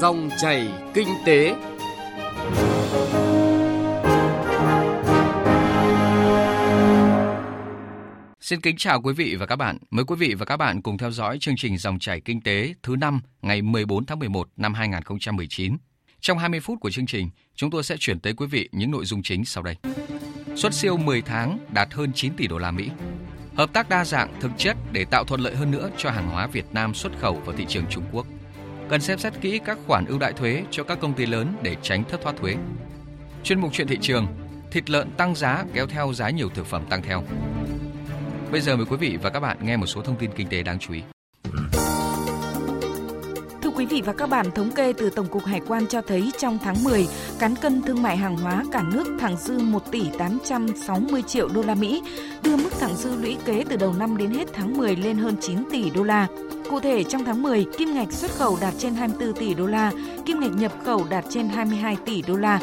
Dòng chảy kinh tế. Xin kính chào quý vị và các bạn. Mời quý vị và các bạn cùng theo dõi chương trình Dòng chảy kinh tế thứ năm ngày 14 tháng 11 năm 2019. Trong 20 phút của chương trình, chúng tôi sẽ chuyển tới quý vị những nội dung chính sau đây. Xuất siêu 10 tháng đạt hơn 9 tỷ đô la Mỹ. Hợp tác đa dạng thực chất để tạo thuận lợi hơn nữa cho hàng hóa Việt Nam xuất khẩu vào thị trường Trung Quốc. Cần xem xét kỹ các khoản ưu đại thuế cho các công ty lớn để tránh thất thoát thuế. Chuyên mục chuyện thị trường, thịt lợn tăng giá kéo theo giá nhiều thực phẩm tăng theo. Bây giờ mời quý vị và các bạn nghe một số thông tin kinh tế đáng chú ý. Thưa quý vị và các bạn, thống kê từ Tổng cục Hải quan cho thấy trong tháng 10, cán cân thương mại hàng hóa cả nước thẳng dư 1 tỷ 860 triệu đô la Mỹ, đưa mức thẳng dư lũy kế từ đầu năm đến hết tháng 10 lên hơn 9 tỷ đô la. Cụ thể, trong tháng 10, kim ngạch xuất khẩu đạt trên 24 tỷ đô la, kim ngạch nhập khẩu đạt trên 22 tỷ đô la.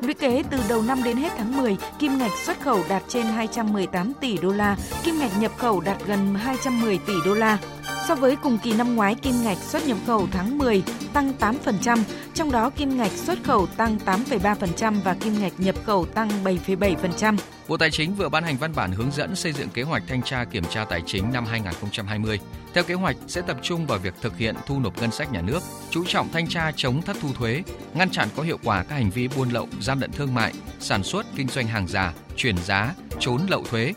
Lũy kế từ đầu năm đến hết tháng 10, kim ngạch xuất khẩu đạt trên 218 tỷ đô la, kim ngạch nhập khẩu đạt gần 210 tỷ đô la. So với cùng kỳ năm ngoái, kim ngạch xuất nhập khẩu tháng 10 tăng 8%, trong đó kim ngạch xuất khẩu tăng 8,3% và kim ngạch nhập khẩu tăng 7,7%. Bộ Tài chính vừa ban hành văn bản hướng dẫn xây dựng kế hoạch thanh tra kiểm tra tài chính năm 2020. Theo kế hoạch sẽ tập trung vào việc thực hiện thu nộp ngân sách nhà nước, chú trọng thanh tra chống thất thu thuế, ngăn chặn có hiệu quả các hành vi buôn lậu, gian lận thương mại, sản xuất kinh doanh hàng giả, chuyển giá, trốn lậu thuế,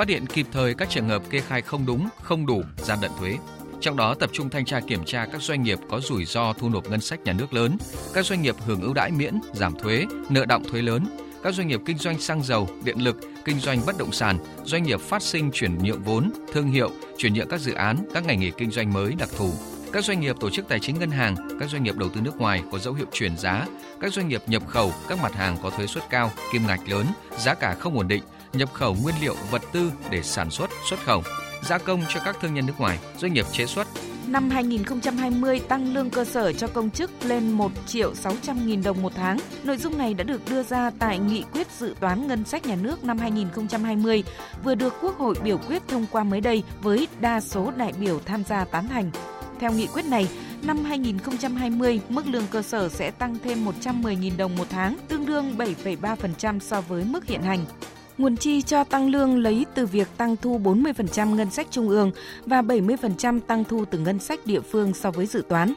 phát hiện kịp thời các trường hợp kê khai không đúng, không đủ, gian lận thuế. Trong đó tập trung thanh tra kiểm tra các doanh nghiệp có rủi ro thu nộp ngân sách nhà nước lớn, các doanh nghiệp hưởng ưu đãi miễn, giảm thuế, nợ động thuế lớn, các doanh nghiệp kinh doanh xăng dầu, điện lực, kinh doanh bất động sản, doanh nghiệp phát sinh chuyển nhượng vốn, thương hiệu, chuyển nhượng các dự án, các ngành nghề kinh doanh mới đặc thù, các doanh nghiệp tổ chức tài chính ngân hàng, các doanh nghiệp đầu tư nước ngoài có dấu hiệu chuyển giá, các doanh nghiệp nhập khẩu các mặt hàng có thuế suất cao, kim ngạch lớn, giá cả không ổn định, nhập khẩu nguyên liệu vật tư để sản xuất, xuất khẩu, gia công cho các thương nhân nước ngoài, doanh nghiệp chế xuất. Năm 2020 tăng lương cơ sở cho công chức lên 1 triệu 600 nghìn đồng một tháng. Nội dung này đã được đưa ra tại nghị quyết dự toán ngân sách nhà nước năm 2020, vừa được Quốc hội biểu quyết thông qua mới đây với đa số đại biểu tham gia tán thành. Theo nghị quyết này, năm 2020, mức lương cơ sở sẽ tăng thêm 110.000 đồng một tháng, tương đương 7,3% so với mức hiện hành. Nguồn chi cho tăng lương lấy từ việc tăng thu 40% ngân sách trung ương và 70% tăng thu từ ngân sách địa phương so với dự toán.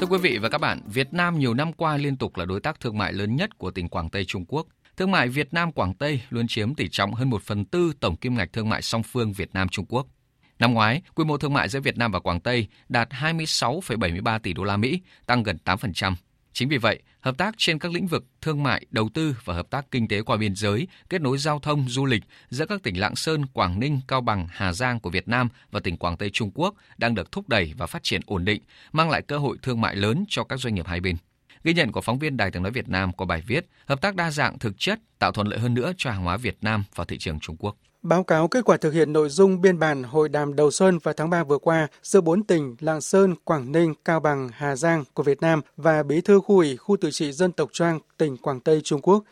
Thưa quý vị và các bạn, Việt Nam nhiều năm qua liên tục là đối tác thương mại lớn nhất của tỉnh Quảng Tây Trung Quốc. Thương mại Việt Nam Quảng Tây luôn chiếm tỷ trọng hơn 1 phần tư tổng kim ngạch thương mại song phương Việt Nam Trung Quốc. Năm ngoái, quy mô thương mại giữa Việt Nam và Quảng Tây đạt 26,73 tỷ đô la Mỹ, tăng gần 8%. Chính vì vậy, hợp tác trên các lĩnh vực thương mại, đầu tư và hợp tác kinh tế qua biên giới, kết nối giao thông, du lịch giữa các tỉnh Lạng Sơn, Quảng Ninh, Cao Bằng, Hà Giang của Việt Nam và tỉnh Quảng Tây Trung Quốc đang được thúc đẩy và phát triển ổn định, mang lại cơ hội thương mại lớn cho các doanh nghiệp hai bên. Ghi nhận của phóng viên Đài tiếng nói Việt Nam có bài viết Hợp tác đa dạng thực chất tạo thuận lợi hơn nữa cho hàng hóa Việt Nam vào thị trường Trung Quốc. Báo cáo kết quả thực hiện nội dung biên bản hội đàm đầu xuân vào tháng 3 vừa qua giữa bốn tỉnh Lạng Sơn, Quảng Ninh, Cao Bằng, Hà Giang của Việt Nam và Bí thư khu ủy khu tự trị dân tộc Trang, tỉnh Quảng Tây Trung Quốc.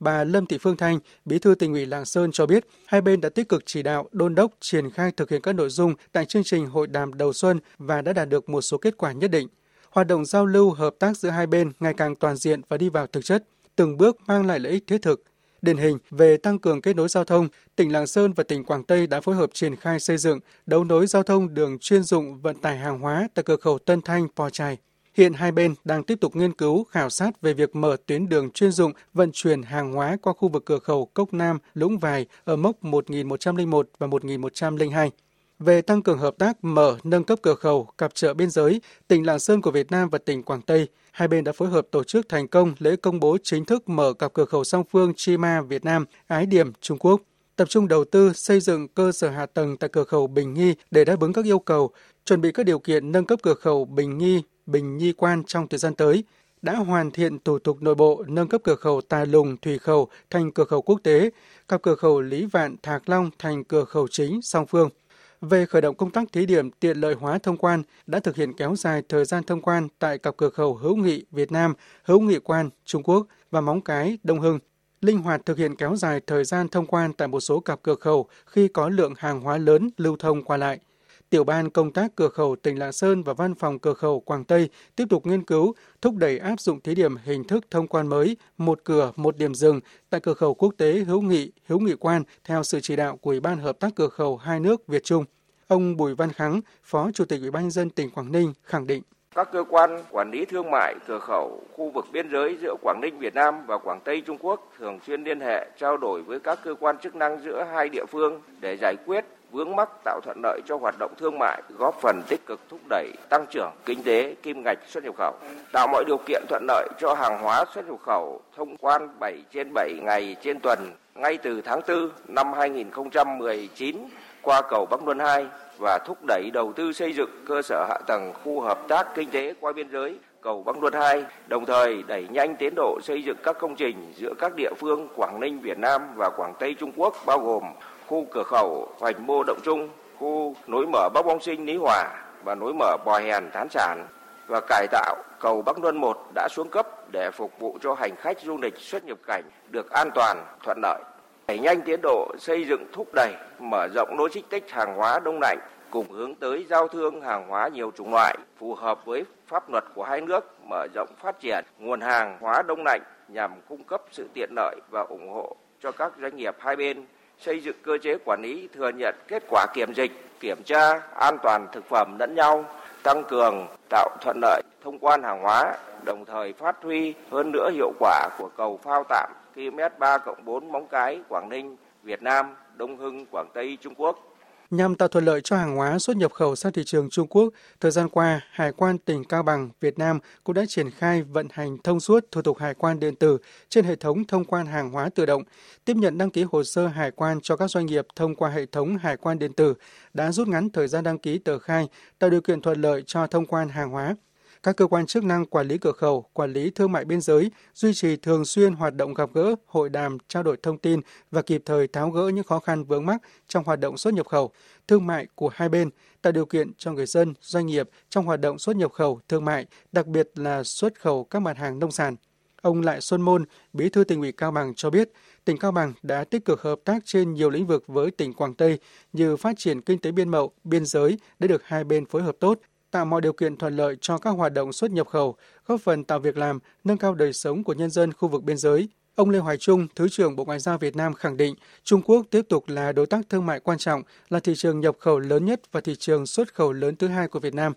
Bà Lâm Thị Phương Thanh, Bí thư tỉnh ủy Lạng Sơn cho biết, hai bên đã tích cực chỉ đạo, đôn đốc, triển khai thực hiện các nội dung tại chương trình hội đàm đầu xuân và đã đạt được một số kết quả nhất định. Hoạt động giao lưu hợp tác giữa hai bên ngày càng toàn diện và đi vào thực chất, từng bước mang lại lợi ích thiết thực, Điển hình về tăng cường kết nối giao thông, tỉnh Lạng Sơn và tỉnh Quảng Tây đã phối hợp triển khai xây dựng đấu nối giao thông đường chuyên dụng vận tải hàng hóa tại cửa khẩu Tân Thanh, Po Chai. Hiện hai bên đang tiếp tục nghiên cứu, khảo sát về việc mở tuyến đường chuyên dụng vận chuyển hàng hóa qua khu vực cửa khẩu Cốc Nam, Lũng Vài ở mốc 1101 và 1102. Về tăng cường hợp tác mở, nâng cấp cửa khẩu, cặp chợ biên giới, tỉnh Lạng Sơn của Việt Nam và tỉnh Quảng Tây, hai bên đã phối hợp tổ chức thành công lễ công bố chính thức mở cặp cửa khẩu song phương Chima Việt Nam, Ái Điểm Trung Quốc. Tập trung đầu tư xây dựng cơ sở hạ tầng tại cửa khẩu Bình Nghi để đáp ứng các yêu cầu, chuẩn bị các điều kiện nâng cấp cửa khẩu Bình Nghi, Bình Nhi Quan trong thời gian tới, đã hoàn thiện thủ tục nội bộ nâng cấp cửa khẩu tà Lùng, Thủy Khẩu thành cửa khẩu quốc tế, cặp cửa khẩu Lý Vạn, Thạc Long thành cửa khẩu chính song phương về khởi động công tác thí điểm tiện lợi hóa thông quan đã thực hiện kéo dài thời gian thông quan tại cặp cửa khẩu hữu nghị Việt Nam, hữu nghị quan Trung Quốc và móng cái Đông Hưng. Linh hoạt thực hiện kéo dài thời gian thông quan tại một số cặp cửa khẩu khi có lượng hàng hóa lớn lưu thông qua lại. Tiểu ban công tác cửa khẩu tỉnh Lạng Sơn và Văn phòng cửa khẩu Quảng Tây tiếp tục nghiên cứu, thúc đẩy áp dụng thí điểm hình thức thông quan mới một cửa một điểm dừng tại cửa khẩu quốc tế hữu nghị hữu nghị quan theo sự chỉ đạo của Ủy ban hợp tác cửa khẩu hai nước Việt Trung. Ông Bùi Văn Kháng, Phó Chủ tịch Ủy ban nhân dân tỉnh Quảng Ninh khẳng định các cơ quan quản lý thương mại cửa khẩu khu vực biên giới giữa Quảng Ninh Việt Nam và Quảng Tây Trung Quốc thường xuyên liên hệ trao đổi với các cơ quan chức năng giữa hai địa phương để giải quyết vướng mắc tạo thuận lợi cho hoạt động thương mại, góp phần tích cực thúc đẩy tăng trưởng kinh tế kim ngạch xuất nhập khẩu, tạo mọi điều kiện thuận lợi cho hàng hóa xuất nhập khẩu thông quan 7 trên 7 ngày trên tuần ngay từ tháng 4 năm 2019 qua cầu Bắc Luân 2 và thúc đẩy đầu tư xây dựng cơ sở hạ tầng khu hợp tác kinh tế qua biên giới cầu Bắc Luân 2, đồng thời đẩy nhanh tiến độ xây dựng các công trình giữa các địa phương Quảng Ninh Việt Nam và Quảng Tây Trung Quốc bao gồm khu cửa khẩu Hoành Mô Động Trung, khu nối mở Bắc Bong Sinh Lý Hòa và nối mở Bò Hèn Thán Sản và cải tạo cầu Bắc Luân 1 đã xuống cấp để phục vụ cho hành khách du lịch xuất nhập cảnh được an toàn, thuận lợi. Đẩy nhanh tiến độ xây dựng thúc đẩy, mở rộng logistics hàng hóa đông lạnh cùng hướng tới giao thương hàng hóa nhiều chủng loại phù hợp với pháp luật của hai nước, mở rộng phát triển nguồn hàng hóa đông lạnh nhằm cung cấp sự tiện lợi và ủng hộ cho các doanh nghiệp hai bên xây dựng cơ chế quản lý thừa nhận kết quả kiểm dịch, kiểm tra an toàn thực phẩm lẫn nhau, tăng cường tạo thuận lợi thông quan hàng hóa, đồng thời phát huy hơn nữa hiệu quả của cầu phao tạm km 3 4 Móng Cái, Quảng Ninh, Việt Nam, Đông Hưng, Quảng Tây, Trung Quốc. Nhằm tạo thuận lợi cho hàng hóa xuất nhập khẩu sang thị trường Trung Quốc, thời gian qua, Hải quan tỉnh Cao Bằng, Việt Nam cũng đã triển khai vận hành thông suốt thủ tục hải quan điện tử trên hệ thống thông quan hàng hóa tự động, tiếp nhận đăng ký hồ sơ hải quan cho các doanh nghiệp thông qua hệ thống hải quan điện tử, đã rút ngắn thời gian đăng ký tờ khai, tạo điều kiện thuận lợi cho thông quan hàng hóa các cơ quan chức năng quản lý cửa khẩu, quản lý thương mại biên giới duy trì thường xuyên hoạt động gặp gỡ, hội đàm, trao đổi thông tin và kịp thời tháo gỡ những khó khăn vướng mắc trong hoạt động xuất nhập khẩu, thương mại của hai bên, tạo điều kiện cho người dân, doanh nghiệp trong hoạt động xuất nhập khẩu, thương mại, đặc biệt là xuất khẩu các mặt hàng nông sản. Ông Lại Xuân Môn, Bí thư tỉnh ủy Cao Bằng cho biết, tỉnh Cao Bằng đã tích cực hợp tác trên nhiều lĩnh vực với tỉnh Quảng Tây như phát triển kinh tế biên mậu, biên giới đã được hai bên phối hợp tốt, tạo mọi điều kiện thuận lợi cho các hoạt động xuất nhập khẩu, góp phần tạo việc làm, nâng cao đời sống của nhân dân khu vực biên giới. Ông Lê Hoài Trung, Thứ trưởng Bộ Ngoại giao Việt Nam khẳng định Trung Quốc tiếp tục là đối tác thương mại quan trọng, là thị trường nhập khẩu lớn nhất và thị trường xuất khẩu lớn thứ hai của Việt Nam.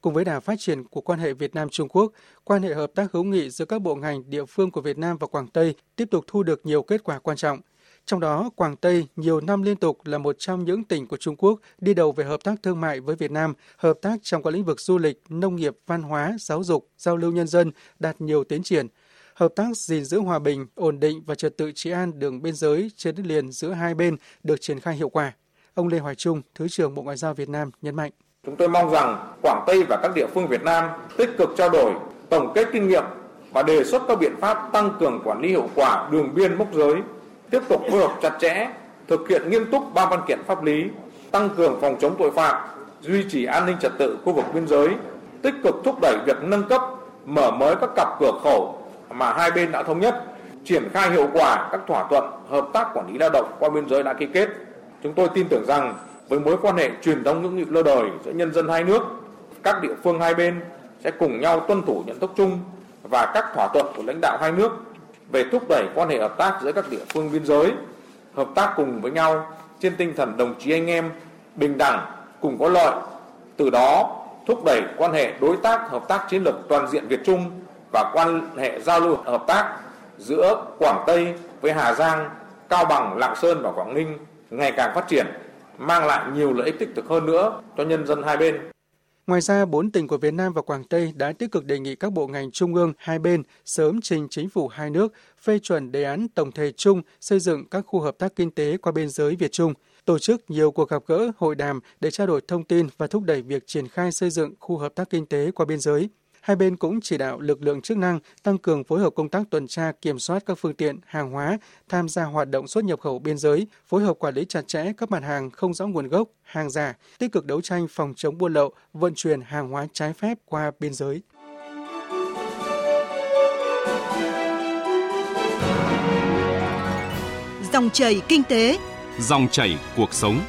Cùng với đà phát triển của quan hệ Việt Nam-Trung Quốc, quan hệ hợp tác hữu nghị giữa các bộ ngành địa phương của Việt Nam và Quảng Tây tiếp tục thu được nhiều kết quả quan trọng – trong đó, Quảng Tây nhiều năm liên tục là một trong những tỉnh của Trung Quốc đi đầu về hợp tác thương mại với Việt Nam, hợp tác trong các lĩnh vực du lịch, nông nghiệp, văn hóa, giáo dục, giao lưu nhân dân đạt nhiều tiến triển. Hợp tác gìn giữ hòa bình, ổn định và trật tự trị an đường biên giới trên đất liền giữa hai bên được triển khai hiệu quả. Ông Lê Hoài Trung, Thứ trưởng Bộ Ngoại giao Việt Nam nhấn mạnh. Chúng tôi mong rằng Quảng Tây và các địa phương Việt Nam tích cực trao đổi, tổng kết kinh nghiệm và đề xuất các biện pháp tăng cường quản lý hiệu quả đường biên mốc giới tiếp tục phối hợp chặt chẽ, thực hiện nghiêm túc ba văn kiện pháp lý, tăng cường phòng chống tội phạm, duy trì an ninh trật tự khu vực biên giới, tích cực thúc đẩy việc nâng cấp, mở mới các cặp cửa khẩu mà hai bên đã thống nhất, triển khai hiệu quả các thỏa thuận hợp tác quản lý lao động qua biên giới đã ký kết. Chúng tôi tin tưởng rằng với mối quan hệ truyền thống hữu nghị lâu đời giữa nhân dân hai nước, các địa phương hai bên sẽ cùng nhau tuân thủ nhận thức chung và các thỏa thuận của lãnh đạo hai nước về thúc đẩy quan hệ hợp tác giữa các địa phương biên giới, hợp tác cùng với nhau trên tinh thần đồng chí anh em, bình đẳng, cùng có lợi. Từ đó thúc đẩy quan hệ đối tác hợp tác chiến lược toàn diện Việt Trung và quan hệ giao lưu hợp tác giữa Quảng Tây với Hà Giang, Cao Bằng, Lạng Sơn và Quảng Ninh ngày càng phát triển, mang lại nhiều lợi ích tích cực hơn nữa cho nhân dân hai bên. Ngoài ra, bốn tỉnh của Việt Nam và Quảng Tây đã tích cực đề nghị các bộ ngành trung ương hai bên sớm trình chính phủ hai nước phê chuẩn đề án tổng thể chung xây dựng các khu hợp tác kinh tế qua biên giới Việt Trung, tổ chức nhiều cuộc gặp gỡ, hội đàm để trao đổi thông tin và thúc đẩy việc triển khai xây dựng khu hợp tác kinh tế qua biên giới. Hai bên cũng chỉ đạo lực lượng chức năng tăng cường phối hợp công tác tuần tra kiểm soát các phương tiện, hàng hóa tham gia hoạt động xuất nhập khẩu biên giới, phối hợp quản lý chặt chẽ các mặt hàng không rõ nguồn gốc, hàng giả, tích cực đấu tranh phòng chống buôn lậu, vận chuyển hàng hóa trái phép qua biên giới. Dòng chảy kinh tế, dòng chảy cuộc sống.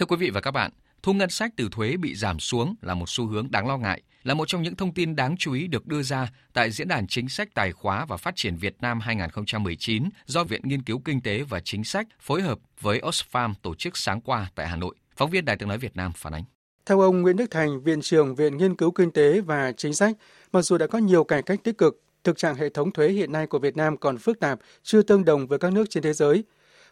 Thưa quý vị và các bạn, thu ngân sách từ thuế bị giảm xuống là một xu hướng đáng lo ngại, là một trong những thông tin đáng chú ý được đưa ra tại Diễn đàn Chính sách Tài khóa và Phát triển Việt Nam 2019 do Viện Nghiên cứu Kinh tế và Chính sách phối hợp với Oxfam tổ chức sáng qua tại Hà Nội. Phóng viên Đài tiếng nói Việt Nam phản ánh. Theo ông Nguyễn Đức Thành, Viện trưởng Viện Nghiên cứu Kinh tế và Chính sách, mặc dù đã có nhiều cải cách tích cực, thực trạng hệ thống thuế hiện nay của Việt Nam còn phức tạp, chưa tương đồng với các nước trên thế giới.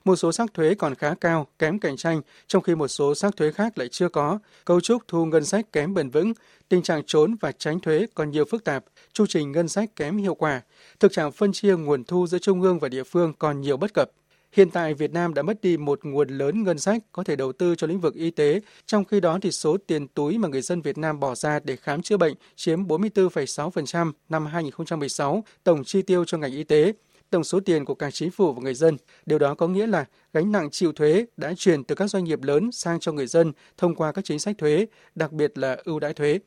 Một số sắc thuế còn khá cao, kém cạnh tranh, trong khi một số sắc thuế khác lại chưa có. Cấu trúc thu ngân sách kém bền vững, tình trạng trốn và tránh thuế còn nhiều phức tạp, chu trình ngân sách kém hiệu quả, thực trạng phân chia nguồn thu giữa trung ương và địa phương còn nhiều bất cập. Hiện tại Việt Nam đã mất đi một nguồn lớn ngân sách có thể đầu tư cho lĩnh vực y tế, trong khi đó thì số tiền túi mà người dân Việt Nam bỏ ra để khám chữa bệnh chiếm 44,6% năm 2016 tổng chi tiêu cho ngành y tế, tổng số tiền của cả chính phủ và người dân. Điều đó có nghĩa là gánh nặng chịu thuế đã chuyển từ các doanh nghiệp lớn sang cho người dân thông qua các chính sách thuế, đặc biệt là ưu đãi thuế.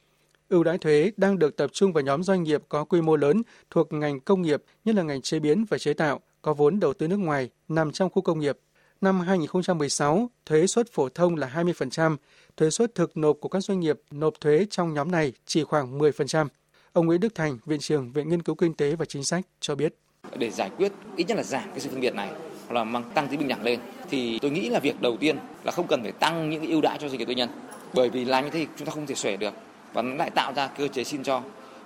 Ưu đãi thuế đang được tập trung vào nhóm doanh nghiệp có quy mô lớn thuộc ngành công nghiệp, nhất là ngành chế biến và chế tạo, có vốn đầu tư nước ngoài nằm trong khu công nghiệp. Năm 2016, thuế suất phổ thông là 20%, thuế suất thực nộp của các doanh nghiệp nộp thuế trong nhóm này chỉ khoảng 10%. Ông Nguyễn Đức Thành, Viện trưởng Viện Nghiên cứu Kinh tế và Chính sách cho biết. Để giải quyết, ít nhất là giảm cái sự phân biệt này, hoặc là mang, tăng tính bình đẳng lên, thì tôi nghĩ là việc đầu tiên là không cần phải tăng những cái ưu đãi cho doanh nghiệp tư nhân. Bởi vì làm như thế thì chúng ta không thể xuể được, và nó lại tạo ra cơ chế xin cho.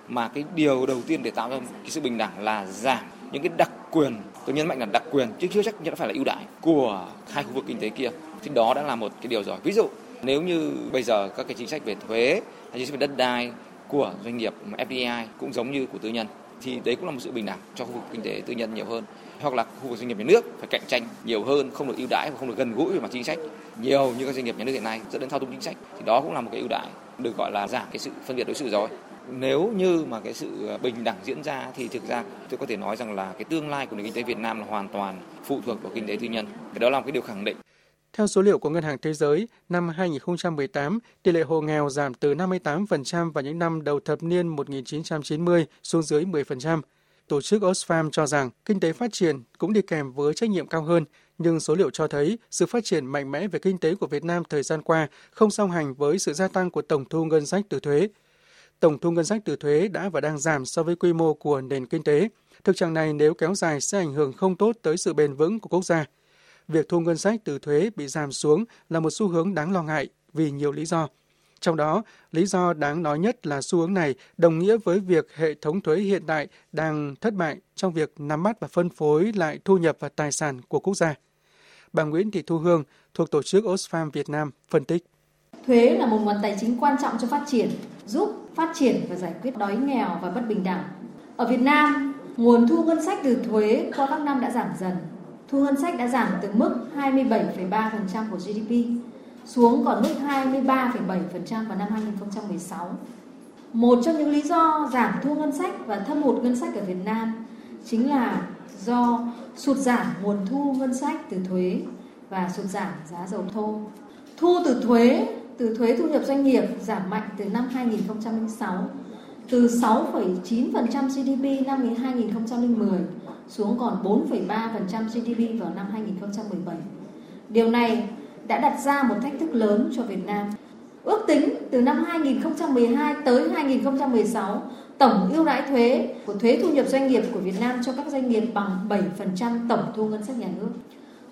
Mà cái điều đầu tiên để tạo ra cái sự bình đẳng là giảm những cái đặc quyền, tôi nhấn mạnh là đặc quyền, chứ chưa chắc nhất phải là ưu đãi của hai khu vực kinh tế kia. Thì đó đã là một cái điều rồi. Ví dụ, nếu như bây giờ các cái chính sách về thuế hay chính sách về đất đai của doanh nghiệp FDI cũng giống như của tư nhân thì đấy cũng là một sự bình đẳng cho khu vực kinh tế tư nhân nhiều hơn hoặc là khu vực doanh nghiệp nhà nước phải cạnh tranh nhiều hơn, không được ưu đãi và không được gần gũi về mặt chính sách nhiều như các doanh nghiệp nhà nước hiện nay dẫn đến thao túng chính sách, thì đó cũng là một cái ưu đãi được gọi là giảm cái sự phân biệt đối xử rồi nếu như mà cái sự à, bình đẳng diễn ra thì thực ra tôi có thể nói rằng là cái tương lai của nền kinh tế Việt Nam là hoàn toàn phụ thuộc vào kinh tế tư nhân. Cái đó là một cái điều khẳng định. Theo số liệu của Ngân hàng Thế giới, năm 2018, tỷ lệ hộ nghèo giảm từ 58% vào những năm đầu thập niên 1990 xuống dưới 10%. Tổ chức Oxfam cho rằng kinh tế phát triển cũng đi kèm với trách nhiệm cao hơn, nhưng số liệu cho thấy sự phát triển mạnh mẽ về kinh tế của Việt Nam thời gian qua không song hành với sự gia tăng của tổng thu ngân sách từ thuế. Tổng thu ngân sách từ thuế đã và đang giảm so với quy mô của nền kinh tế. Thực trạng này nếu kéo dài sẽ ảnh hưởng không tốt tới sự bền vững của quốc gia. Việc thu ngân sách từ thuế bị giảm xuống là một xu hướng đáng lo ngại vì nhiều lý do. Trong đó, lý do đáng nói nhất là xu hướng này đồng nghĩa với việc hệ thống thuế hiện tại đang thất bại trong việc nắm bắt và phân phối lại thu nhập và tài sản của quốc gia. Bà Nguyễn Thị Thu Hương thuộc tổ chức Oxfam Việt Nam phân tích. Thuế là một nguồn tài chính quan trọng cho phát triển, giúp phát triển và giải quyết đói nghèo và bất bình đẳng. Ở Việt Nam, nguồn thu ngân sách từ thuế qua các năm đã giảm dần. Thu ngân sách đã giảm từ mức 27,3% của GDP xuống còn mức 23,7% vào năm 2016. Một trong những lý do giảm thu ngân sách và thâm hụt ngân sách ở Việt Nam chính là do sụt giảm nguồn thu ngân sách từ thuế và sụt giảm giá dầu thô. Thu từ thuế, từ thuế thu nhập doanh nghiệp giảm mạnh từ năm 2006 từ 6,9% GDP năm 2010 xuống còn 4,3% GDP vào năm 2017. Điều này đã đặt ra một thách thức lớn cho Việt Nam. Ước tính từ năm 2012 tới 2016, tổng ưu đãi thuế của thuế thu nhập doanh nghiệp của Việt Nam cho các doanh nghiệp bằng 7% tổng thu ngân sách nhà nước,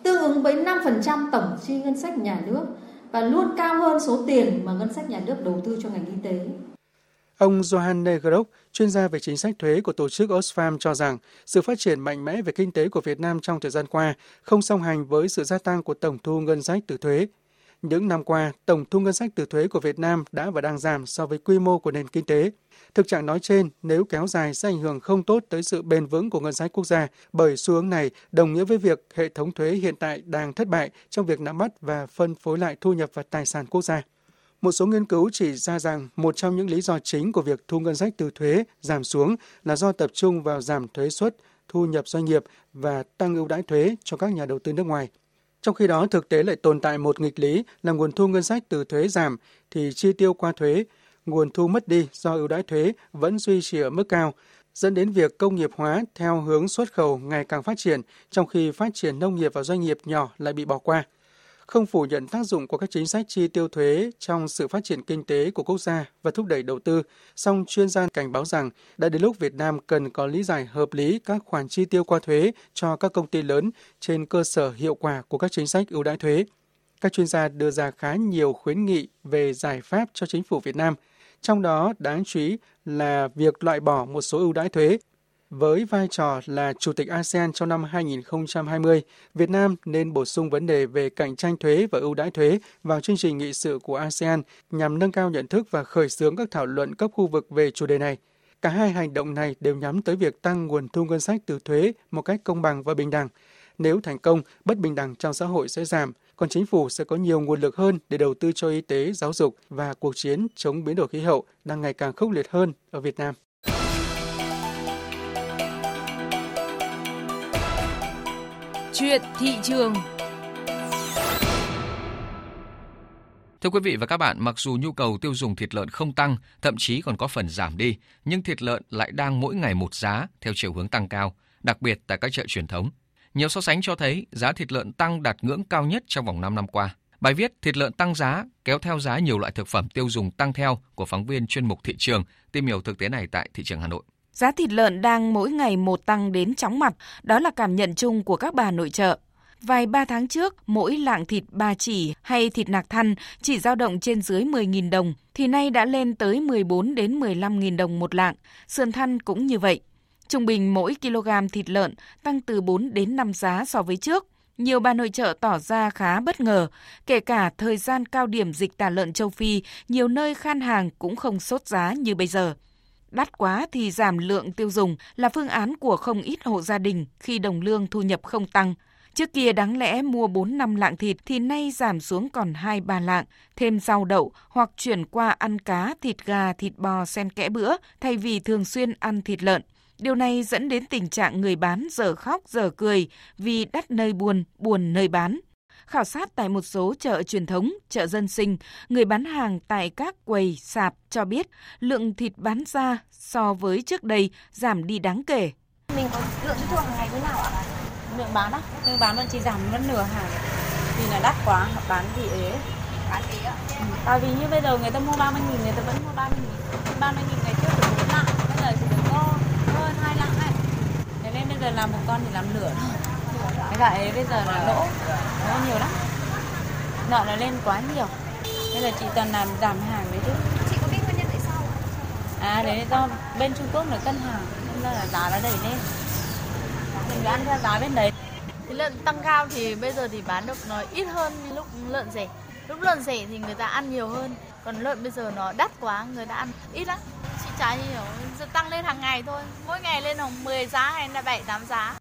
tương ứng với 5% tổng chi ngân sách nhà nước và luôn cao hơn số tiền mà ngân sách nhà nước đầu tư cho ngành y tế. Ông Johan Negrov, chuyên gia về chính sách thuế của tổ chức Oxfam cho rằng sự phát triển mạnh mẽ về kinh tế của Việt Nam trong thời gian qua không song hành với sự gia tăng của tổng thu ngân sách từ thuế. Những năm qua, tổng thu ngân sách từ thuế của Việt Nam đã và đang giảm so với quy mô của nền kinh tế. Thực trạng nói trên nếu kéo dài sẽ ảnh hưởng không tốt tới sự bền vững của ngân sách quốc gia, bởi xu hướng này đồng nghĩa với việc hệ thống thuế hiện tại đang thất bại trong việc nắm bắt và phân phối lại thu nhập và tài sản quốc gia. Một số nghiên cứu chỉ ra rằng một trong những lý do chính của việc thu ngân sách từ thuế giảm xuống là do tập trung vào giảm thuế suất, thu nhập doanh nghiệp và tăng ưu đãi thuế cho các nhà đầu tư nước ngoài. Trong khi đó, thực tế lại tồn tại một nghịch lý là nguồn thu ngân sách từ thuế giảm thì chi tiêu qua thuế, nguồn thu mất đi do ưu đãi thuế vẫn duy trì ở mức cao, dẫn đến việc công nghiệp hóa theo hướng xuất khẩu ngày càng phát triển, trong khi phát triển nông nghiệp và doanh nghiệp nhỏ lại bị bỏ qua không phủ nhận tác dụng của các chính sách chi tiêu thuế trong sự phát triển kinh tế của quốc gia và thúc đẩy đầu tư, song chuyên gia cảnh báo rằng đã đến lúc Việt Nam cần có lý giải hợp lý các khoản chi tiêu qua thuế cho các công ty lớn trên cơ sở hiệu quả của các chính sách ưu đãi thuế. Các chuyên gia đưa ra khá nhiều khuyến nghị về giải pháp cho chính phủ Việt Nam, trong đó đáng chú ý là việc loại bỏ một số ưu đãi thuế với vai trò là Chủ tịch ASEAN trong năm 2020, Việt Nam nên bổ sung vấn đề về cạnh tranh thuế và ưu đãi thuế vào chương trình nghị sự của ASEAN nhằm nâng cao nhận thức và khởi xướng các thảo luận cấp khu vực về chủ đề này. Cả hai hành động này đều nhắm tới việc tăng nguồn thu ngân sách từ thuế một cách công bằng và bình đẳng. Nếu thành công, bất bình đẳng trong xã hội sẽ giảm, còn chính phủ sẽ có nhiều nguồn lực hơn để đầu tư cho y tế, giáo dục và cuộc chiến chống biến đổi khí hậu đang ngày càng khốc liệt hơn ở Việt Nam. Chuyện thị trường Thưa quý vị và các bạn, mặc dù nhu cầu tiêu dùng thịt lợn không tăng, thậm chí còn có phần giảm đi, nhưng thịt lợn lại đang mỗi ngày một giá theo chiều hướng tăng cao, đặc biệt tại các chợ truyền thống. Nhiều so sánh cho thấy giá thịt lợn tăng đạt ngưỡng cao nhất trong vòng 5 năm qua. Bài viết Thịt lợn tăng giá kéo theo giá nhiều loại thực phẩm tiêu dùng tăng theo của phóng viên chuyên mục thị trường tìm hiểu thực tế này tại thị trường Hà Nội. Giá thịt lợn đang mỗi ngày một tăng đến chóng mặt, đó là cảm nhận chung của các bà nội trợ. Vài ba tháng trước, mỗi lạng thịt ba chỉ hay thịt nạc thăn chỉ dao động trên dưới 10.000 đồng, thì nay đã lên tới 14 đến 15.000 đồng một lạng. Sườn thăn cũng như vậy. Trung bình mỗi kg thịt lợn tăng từ 4 đến 5 giá so với trước. Nhiều bà nội trợ tỏ ra khá bất ngờ, kể cả thời gian cao điểm dịch tả lợn châu Phi, nhiều nơi khan hàng cũng không sốt giá như bây giờ. Đắt quá thì giảm lượng tiêu dùng là phương án của không ít hộ gia đình khi đồng lương thu nhập không tăng. Trước kia đáng lẽ mua 4 năm lạng thịt thì nay giảm xuống còn 2 3 lạng, thêm rau đậu hoặc chuyển qua ăn cá, thịt gà, thịt bò xen kẽ bữa thay vì thường xuyên ăn thịt lợn. Điều này dẫn đến tình trạng người bán giờ khóc giờ cười vì đắt nơi buồn, buồn nơi bán. Khảo sát tại một số chợ truyền thống, chợ dân sinh, người bán hàng tại các quầy, sạp cho biết lượng thịt bán ra so với trước đây giảm đi đáng kể. Mình có lượng thụ hàng ngày thế nào ạ? Lượng bán á, lượng bán vẫn chỉ giảm mất nửa hàng. Vì là đắt quá, họ bán thì ế. Bán ế ạ? Ừ. Tại vì như bây giờ người ta mua 30 nghìn, người ta vẫn mua 30 nghìn. 30 nghìn ngày trước được 4 lạng, bây giờ chỉ được có hơn 2 lạng này. Thế nên bây giờ làm một con thì làm nửa thôi. Cái gà ấy bây giờ là lỗ, lỗ nhiều lắm. Nợ nó lên quá nhiều. Bây giờ chị toàn làm giảm hàng đấy chứ. Chị có biết nguyên nhân tại sao? À đấy do bên Trung Quốc nó cân hàng, nên là giá nó đẩy lên. Mình ăn theo giá bên đấy. Thì lợn tăng cao thì bây giờ thì bán được nó ít hơn lúc lợn rẻ. Lúc lợn rẻ thì người ta ăn nhiều hơn. Còn lợn bây giờ nó đắt quá, người ta ăn ít lắm. Chị chả hiểu, giờ tăng lên hàng ngày thôi. Mỗi ngày lên khoảng 10 giá hay là 7, 8 giá.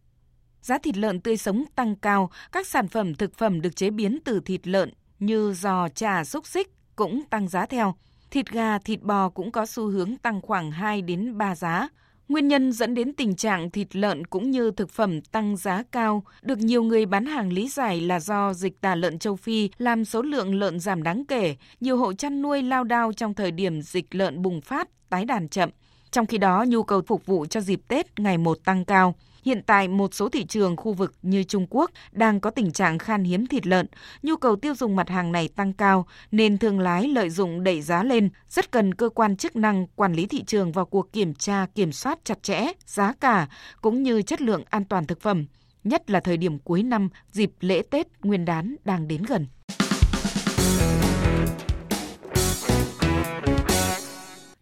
Giá thịt lợn tươi sống tăng cao, các sản phẩm thực phẩm được chế biến từ thịt lợn như giò, chả, xúc xích cũng tăng giá theo. Thịt gà, thịt bò cũng có xu hướng tăng khoảng 2 đến 3 giá. Nguyên nhân dẫn đến tình trạng thịt lợn cũng như thực phẩm tăng giá cao được nhiều người bán hàng lý giải là do dịch tả lợn châu Phi làm số lượng lợn giảm đáng kể, nhiều hộ chăn nuôi lao đao trong thời điểm dịch lợn bùng phát, tái đàn chậm. Trong khi đó, nhu cầu phục vụ cho dịp Tết ngày một tăng cao. Hiện tại, một số thị trường khu vực như Trung Quốc đang có tình trạng khan hiếm thịt lợn, nhu cầu tiêu dùng mặt hàng này tăng cao, nên thương lái lợi dụng đẩy giá lên, rất cần cơ quan chức năng quản lý thị trường vào cuộc kiểm tra, kiểm soát chặt chẽ, giá cả, cũng như chất lượng an toàn thực phẩm, nhất là thời điểm cuối năm, dịp lễ Tết, Nguyên đán đang đến gần.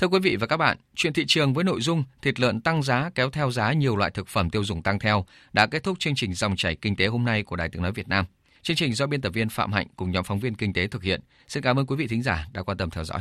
Thưa quý vị và các bạn, chuyện thị trường với nội dung thịt lợn tăng giá kéo theo giá nhiều loại thực phẩm tiêu dùng tăng theo đã kết thúc chương trình dòng chảy kinh tế hôm nay của Đài Tiếng nói Việt Nam. Chương trình do biên tập viên Phạm Hạnh cùng nhóm phóng viên kinh tế thực hiện. Xin cảm ơn quý vị thính giả đã quan tâm theo dõi.